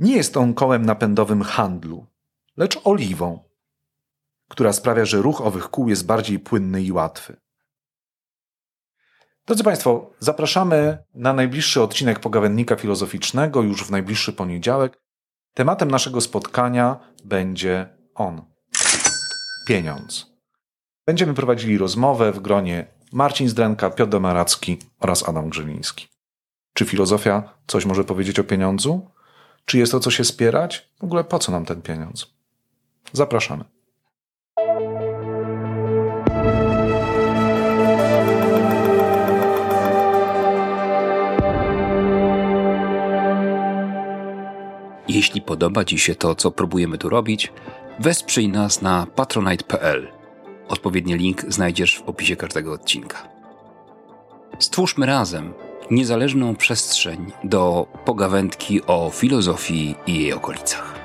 jest on kołem napędowym handlu, lecz oliwą, która sprawia, że ruch owych kół jest bardziej płynny i łatwy. Drodzy Państwo, zapraszamy na najbliższy odcinek pogawędnika filozoficznego już w najbliższy poniedziałek. Tematem naszego spotkania będzie on pieniądz. Będziemy prowadzili rozmowę w gronie Marcin Zdrenka, Piotr Domaracki oraz Adam Grzyliński. Czy filozofia coś może powiedzieć o pieniądzu? Czy jest to co się spierać? W ogóle po co nam ten pieniądz? Zapraszamy. Jeśli podoba Ci się to, co próbujemy tu robić, wesprzyj nas na patronite.pl. Odpowiedni link znajdziesz w opisie każdego odcinka. Stwórzmy razem niezależną przestrzeń do pogawędki o filozofii i jej okolicach.